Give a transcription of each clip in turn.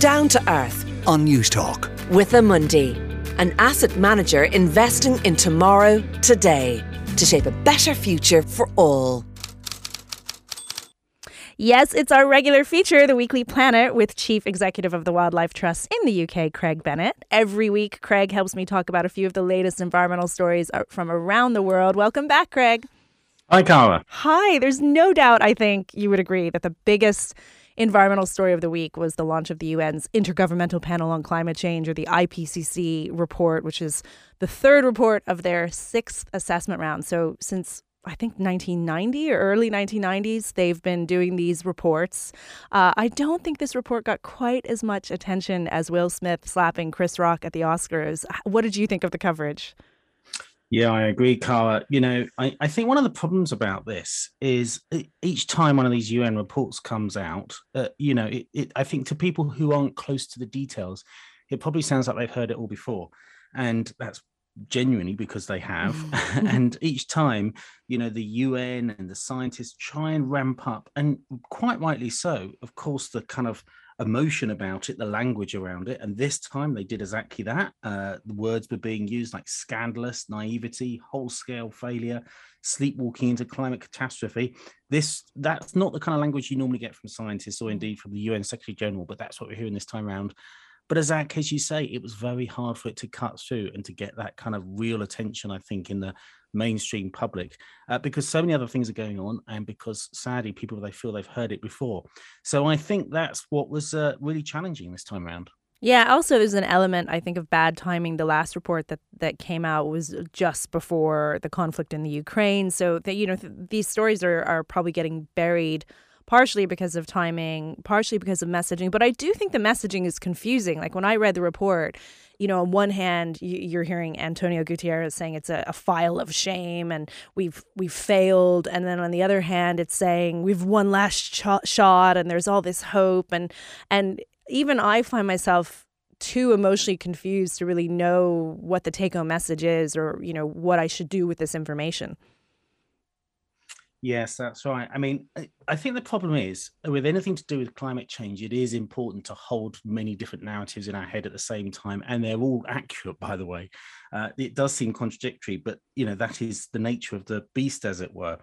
down to earth on Newstalk. with Amundi, an asset manager investing in tomorrow, today, to shape a better future for all. Yes, it's our regular feature, the Weekly Planet, with Chief Executive of the Wildlife Trust in the UK, Craig Bennett. Every week, Craig helps me talk about a few of the latest environmental stories from around the world. Welcome back, Craig. Hi, Cara. Hi. There's no doubt, I think you would agree, that the biggest environmental story of the week was the launch of the UN's Intergovernmental Panel on Climate Change, or the IPCC report, which is the third report of their sixth assessment round. So, since I think 1990 or early 1990s, they've been doing these reports. Uh, I don't think this report got quite as much attention as Will Smith slapping Chris Rock at the Oscars. What did you think of the coverage? Yeah, I agree, Cara. You know, I, I think one of the problems about this is each time one of these UN reports comes out, uh, you know, it, it, I think to people who aren't close to the details, it probably sounds like they've heard it all before. And that's genuinely because they have. and each time, you know, the UN and the scientists try and ramp up, and quite rightly so, of course, the kind of emotion about it, the language around it. And this time they did exactly that. Uh, the words were being used like scandalous, naivety, whole scale failure, sleepwalking into climate catastrophe. This that's not the kind of language you normally get from scientists or indeed from the UN Secretary General, but that's what we're hearing this time around. But as Zach, as you say, it was very hard for it to cut through and to get that kind of real attention, I think, in the mainstream public uh, because so many other things are going on and because sadly people they feel they've heard it before so i think that's what was uh, really challenging this time around Yeah, also there's an element I think of bad timing. The last report that that came out was just before the conflict in the Ukraine, so that you know th- these stories are are probably getting buried partially because of timing, partially because of messaging, but I do think the messaging is confusing. Like when I read the report, you know, on one hand, you- you're hearing Antonio Guterres saying it's a, a file of shame and we've we've failed, and then on the other hand, it's saying we've one last sh- shot and there's all this hope, and and even I find myself too emotionally confused to really know what the take home message is or you know what I should do with this information. Yes, that's right. I mean, I- think the problem is with anything to do with climate change, it is important to hold many different narratives in our head at the same time, and they're all accurate, by the way. Uh, it does seem contradictory, but you know that is the nature of the beast, as it were.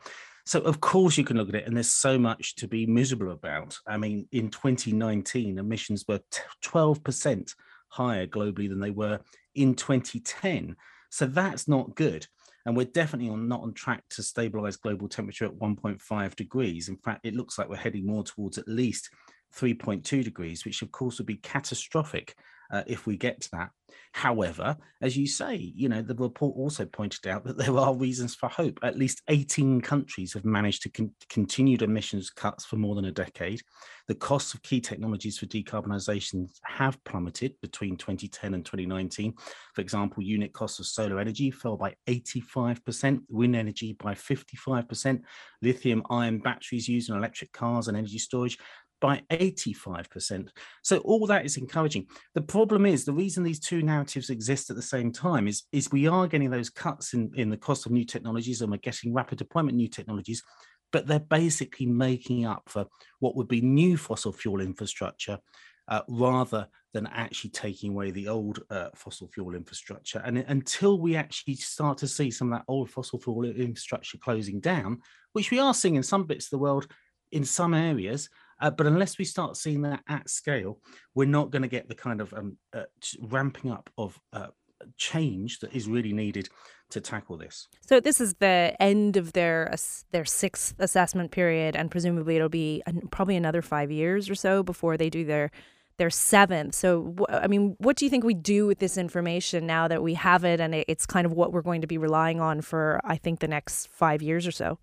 So, of course, you can look at it, and there's so much to be miserable about. I mean, in 2019, emissions were 12% higher globally than they were in 2010. So that's not good and we're definitely not on track to stabilize global temperature at 1.5 degrees. In fact, it looks like we're heading more towards at least 3.2 degrees, which of course would be catastrophic uh, if we get to that. However, as you say, you know, the report also pointed out that there are reasons for hope. At least 18 countries have managed to con- emissions cuts for more than a decade. The costs of key technologies for decarbonisation have plummeted between 2010 and 2019. For example, unit costs of solar energy fell by 85%, wind energy by 55%, lithium ion batteries used in electric cars and energy storage by 85%. So all that is encouraging. The problem is the reason these two narratives exist at the same time is, is we are getting those cuts in, in the cost of new technologies and we're getting rapid deployment new technologies, but they're basically making up for what would be new fossil fuel infrastructure uh, rather than actually taking away the old uh, fossil fuel infrastructure. And until we actually start to see some of that old fossil fuel infrastructure closing down, which we are seeing in some bits of the world, in some areas, uh, but unless we start seeing that at scale, we're not going to get the kind of um, uh, ramping up of uh, change that is really needed to tackle this. So this is the end of their their sixth assessment period, and presumably it'll be probably another five years or so before they do their their seventh. So I mean, what do you think we do with this information now that we have it, and it's kind of what we're going to be relying on for I think the next five years or so?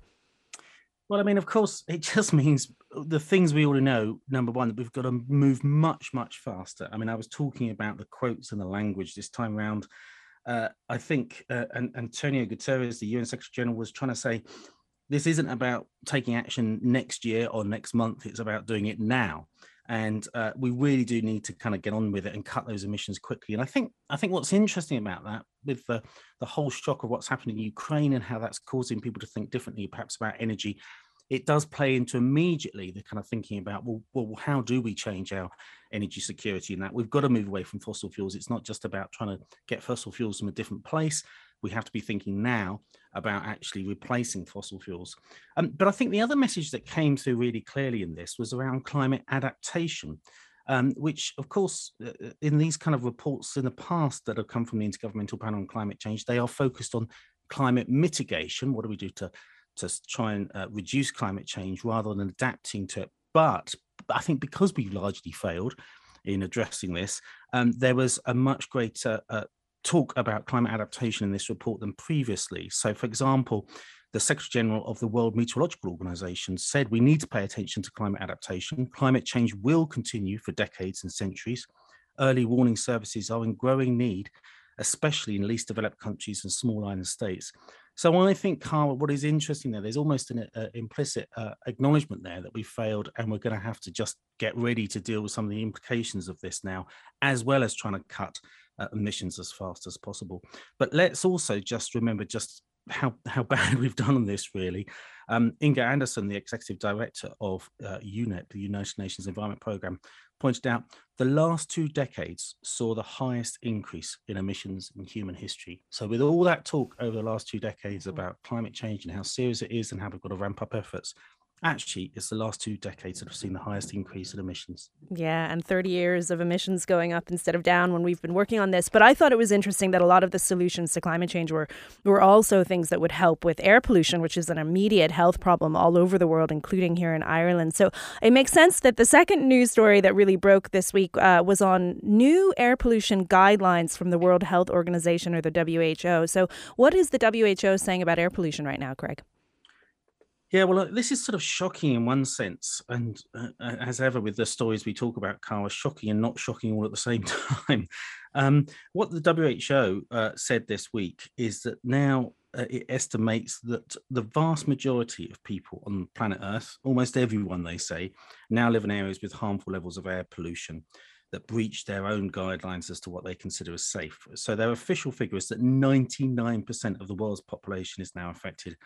Well, I mean, of course, it just means the things we already know. Number one, that we've got to move much, much faster. I mean, I was talking about the quotes and the language this time around. Uh, I think uh, and Antonio Guterres, the UN Secretary General, was trying to say this isn't about taking action next year or next month. It's about doing it now. And uh, we really do need to kind of get on with it and cut those emissions quickly. And I think I think what's interesting about that, with the the whole shock of what's happening in Ukraine and how that's causing people to think differently, perhaps about energy, it does play into immediately the kind of thinking about well, well, how do we change our energy security And that we've got to move away from fossil fuels. It's not just about trying to get fossil fuels from a different place. We have to be thinking now about actually replacing fossil fuels. Um, but I think the other message that came through really clearly in this was around climate adaptation um, which, of course, uh, uh, in these kind of reports in the past that have come from the Intergovernmental Panel on Climate Change, they are focused on climate mitigation. What do we do to, to try and uh, reduce climate change rather than adapting to it? But I think because we've largely failed in addressing this, um, there was a much greater uh, talk about climate adaptation in this report than previously. So, for example, the Secretary General of the World Meteorological Organization said we need to pay attention to climate adaptation. Climate change will continue for decades and centuries. Early warning services are in growing need, especially in least developed countries and small island states. So I think, Cara, what is interesting there, there's almost an uh, implicit uh, acknowledgement there that we failed and we're going to have to just get ready to deal with some of the implications of this now, as well as trying to cut uh, emissions as fast as possible. But let's also just remember just how how bad we've done on this really. Um, Inger Andersen, the executive director of uh, UNEP, the United Nations Environment Programme, pointed out the last two decades saw the highest increase in emissions in human history. So, with all that talk over the last two decades mm. about climate change and how serious it is and how we've got to ramp up efforts, actually it's the last two decades that have seen the highest increase in emissions. Yeah, and 30 years of emissions going up instead of down when we've been working on this. But I thought it was interesting that a lot of the solutions to climate change were were also things that would help with air pollution, which is an immediate health problem all over the world, including here in Ireland. So it makes sense that the second news story that really broke this week uh, was on new air pollution guidelines from the World Health Organization or the WHO. So what is the WHO saying about air pollution right now, Craig? Yeah, well, this is sort of shocking in one sense, and uh, as ever with the stories we talk about, Cara, shocking and not shocking all at the same time. Um, what the WHO uh, said this week is that now uh, it estimates that the vast majority of people on planet Earth, almost everyone, they say, now live in areas with harmful levels of air pollution that breach their own guidelines as to what they consider as safe. So their official figure is that 99% of the world's population is now affected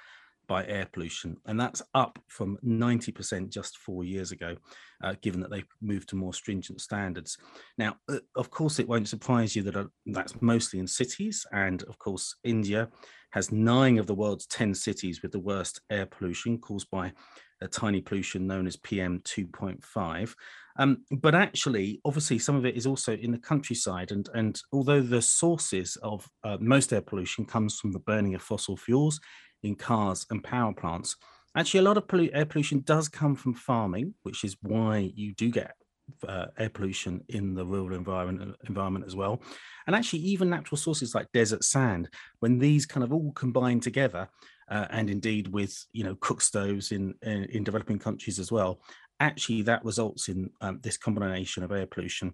by air pollution, and that's up from 90% just four years ago, uh, given that they've moved to more stringent standards. Now, uh, of course, it won't surprise you that uh, that's mostly in cities, and of course, India has nine of the world's 10 cities with the worst air pollution caused by a tiny pollution known as PM 2.5. Um, but actually, obviously, some of it is also in the countryside. And, and although the sources of uh, most air pollution comes from the burning of fossil fuels, in cars and power plants. Actually, a lot of air pollution does come from farming, which is why you do get uh, air pollution in the rural environment environment as well. And actually, even natural sources like desert sand, when these kind of all combine together, uh, and indeed with you know cook stoves in, in, in developing countries as well, actually that results in um, this combination of air pollution.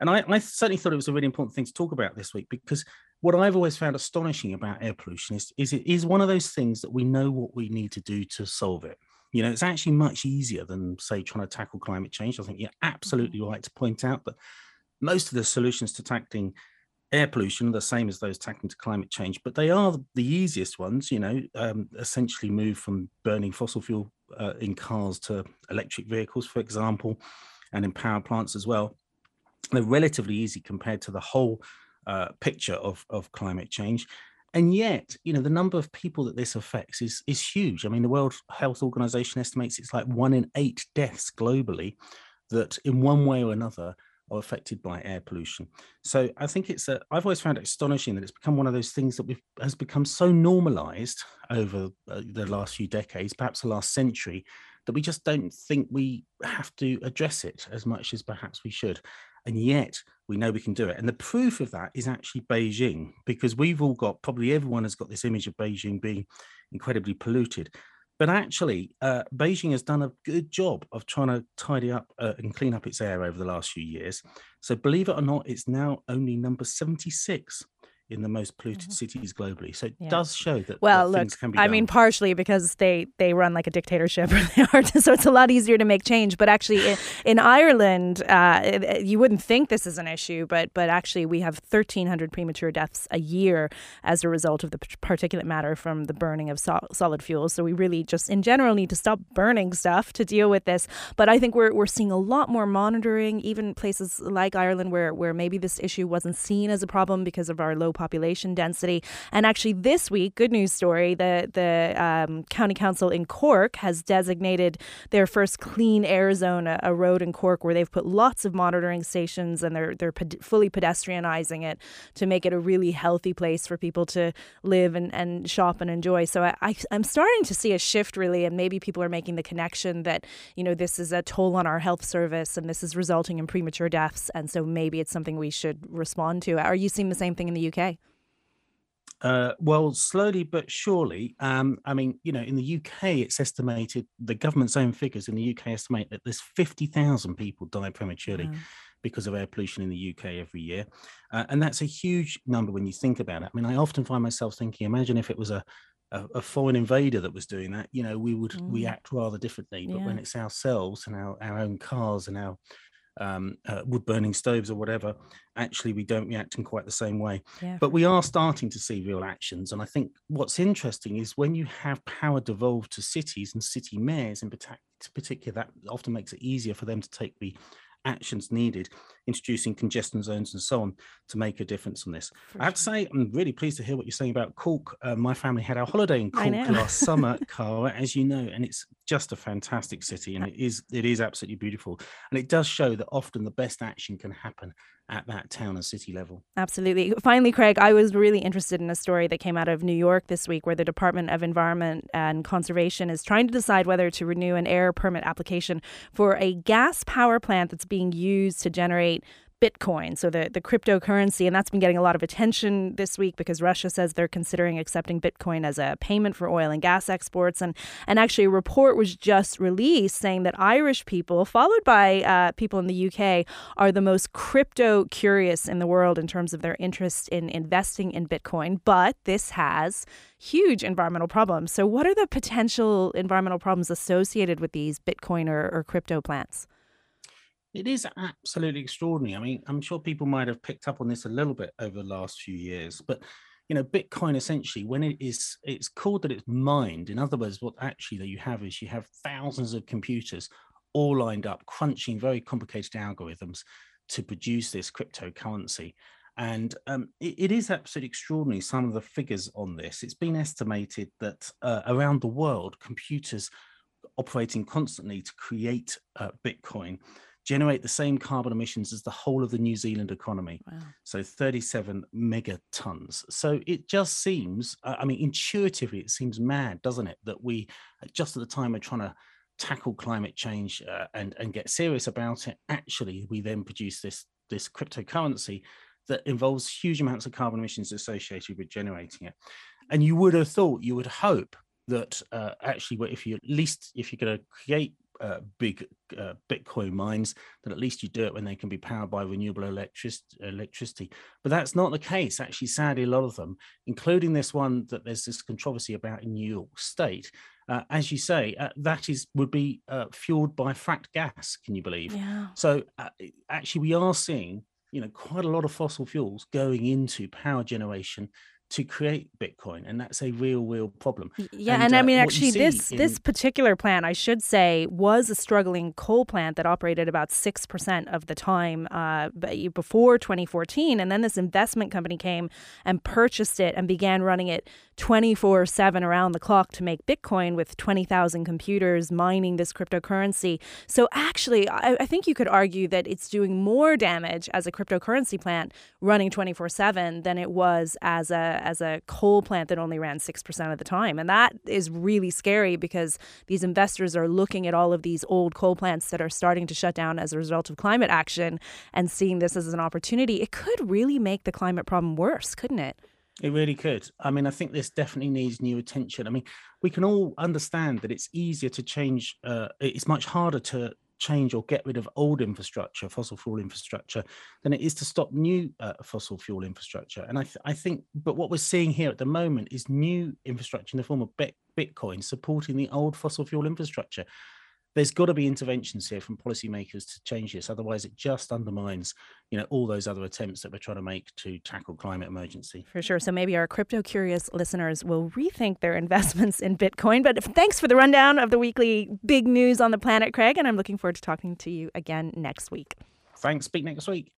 And I, I, certainly thought it was a really important thing to talk about this week because what I've always found astonishing about air pollution is, is it is one of those things that we know what we need to do to solve it. You know, it's actually much easier than, say, trying to tackle climate change. I think you're absolutely mm-hmm. right to point out that most of the solutions to tackling air pollution are the same as those tackling to climate change, but they are the easiest ones. You know, um, essentially move from burning fossil fuel uh, in cars to electric vehicles, for example, and in power plants as well. They're relatively easy compared to the whole uh, picture of, of climate change. And yet, you know, the number of people that this affects is is huge. I mean, the World Health Organization estimates it's like one in eight deaths globally that, in one way or another, are affected by air pollution. So I think it's a, I've always found it astonishing that it's become one of those things that has become so normalized over uh, the last few decades, perhaps the last century, that we just don't think we have to address it as much as perhaps we should. And yet we know we can do it. And the proof of that is actually Beijing, because we've all got, probably everyone has got this image of Beijing being incredibly polluted. But actually, uh, Beijing has done a good job of trying to tidy up uh, and clean up its air over the last few years. So, believe it or not, it's now only number 76 in the most polluted mm-hmm. cities globally. So it yeah. does show that well, that look, I mean, partially because they they run like a dictatorship, they are, so it's a lot easier to make change. But actually, in, in Ireland, uh, you wouldn't think this is an issue, but but actually, we have 1,300 premature deaths a year as a result of the particulate matter from the burning of sol- solid fuels. So we really just, in general, need to stop burning stuff to deal with this. But I think we're we're seeing a lot more monitoring, even places like Ireland, where where maybe this issue wasn't seen as a problem because of our low population density. And actually, this week, good news story: the the um, county council in Cork has designated their first clean air zone, a, a, road in Cork, where they've put lots of monitoring stations and they're they're ped- fully pedestrianizing it to make it a really healthy place for people to live and, and shop and enjoy. So I, I I'm starting to see a shift really, and maybe people are making the connection that you know this is a toll on our health service and this is resulting in premature deaths, and so maybe it's something we should respond to. Are you seeing the same thing in the UK? Uh, well, slowly but surely. Um, I mean, you know, in the UK, it's estimated the government's own figures in the UK estimate that there's 50,000 people die prematurely because of air pollution in the UK every year. Uh, and that's a huge number when you think about it. I mean, I often find myself thinking, imagine if it was a a, a foreign invader that was doing that, you know, we would mm. react rather differently. But yeah. when it's ourselves and our, our own cars and our um, uh, wood burning stoves or whatever, actually we don't react in quite the same way. Yeah. But we are starting to see real actions. And I think what's interesting is when you have power devolved to cities and city mayors in particular, that often makes it easier for them to take the actions needed, introducing congestion zones and so on to make a difference on this. For I have sure. to say, I'm really pleased to hear what you're saying about Cork. Uh, my family had our holiday in Cork last summer, Cara, as you know, and it's just a fantastic city, and it is it is absolutely beautiful, and it does show that often the best action can happen at that town and city level. Absolutely. Finally, Craig, I was really interested in a story that came out of New York this week where the Department of Environment and Conservation is trying to decide whether to renew an air permit application for a gas power plant that's being used to generate Bitcoin, so the, the cryptocurrency. And that's been getting a lot of attention this week because Russia says they're considering accepting Bitcoin as a payment for oil and gas exports. And, and actually, a report was just released saying that Irish people, followed by uh, people in the UK, are the most crypto curious in the world in terms of their interest in investing in Bitcoin. But this has huge environmental problems. So, what are the potential environmental problems associated with these Bitcoin or, or crypto plants? It is absolutely extraordinary. I mean, I'm sure people might have picked up on this a little bit over the last few years, but you know, Bitcoin essentially, when it is, it's called that it's mined. In other words, what actually that you have is you have thousands of computers all lined up, crunching very complicated algorithms to produce this cryptocurrency. And um, it, it is absolutely extraordinary, some of the figures on this. It's been estimated that uh, around the world, computers operating constantly to create uh, Bitcoin generate the same carbon emissions as the whole of the New Zealand economy. Wow. So 37 megatons. So it just seems, I mean, intuitively, it seems mad, doesn't it? That we, just at the time we're trying to tackle climate change uh, and, and get serious about it, actually, we then produce this, this cryptocurrency that involves huge amounts of carbon emissions associated with generating it. And you would have thought, you would hope that uh, actually, if you at least if you're going to create uh, big uh, Bitcoin mines, that at least you do it when they can be powered by renewable electric- electricity. But that's not the case. Actually, sadly, a lot of them, including this one that there's this controversy about in New York State, uh, as you say, uh, that is would be uh, fueled by fracked gas. Can you believe? Yeah. So uh, actually, we are seeing you know quite a lot of fossil fuels going into power generation to create Bitcoin, and that's a real, real problem. Yeah, and, and I uh, mean, actually, this in... this particular plant, I should say, was a struggling coal plant that operated about six percent of the time uh, before 2014, and then this investment company came and purchased it and began running it 24 7 around the clock to make Bitcoin with 20,000 computers mining this cryptocurrency. So, actually, I, I think you could argue that it's doing more damage as a cryptocurrency plant running 24 7 than it was as a as a coal plant that only ran 6% of the time. And that is really scary because these investors are looking at all of these old coal plants that are starting to shut down as a result of climate action and seeing this as an opportunity. It could really make the climate problem worse, couldn't it? It really could. I mean, I think this definitely needs new attention. I mean, we can all understand that it's easier to change. Uh, it's much harder to change or get rid of old infrastructure, fossil fuel infrastructure, than it is to stop new uh, fossil fuel infrastructure. And I, th- I think, but what we're seeing here at the moment is new infrastructure in the form of Bitcoin supporting the old fossil fuel infrastructure there's got to be interventions here from policymakers to change this. Otherwise, it just undermines, you know, all those other attempts that we're trying to make to tackle climate emergency. For sure. So maybe our crypto curious listeners will rethink their investments in Bitcoin. But thanks for the rundown of the weekly big news on the planet, Craig. And I'm looking forward to talking to you again next week. Thanks. Speak next week.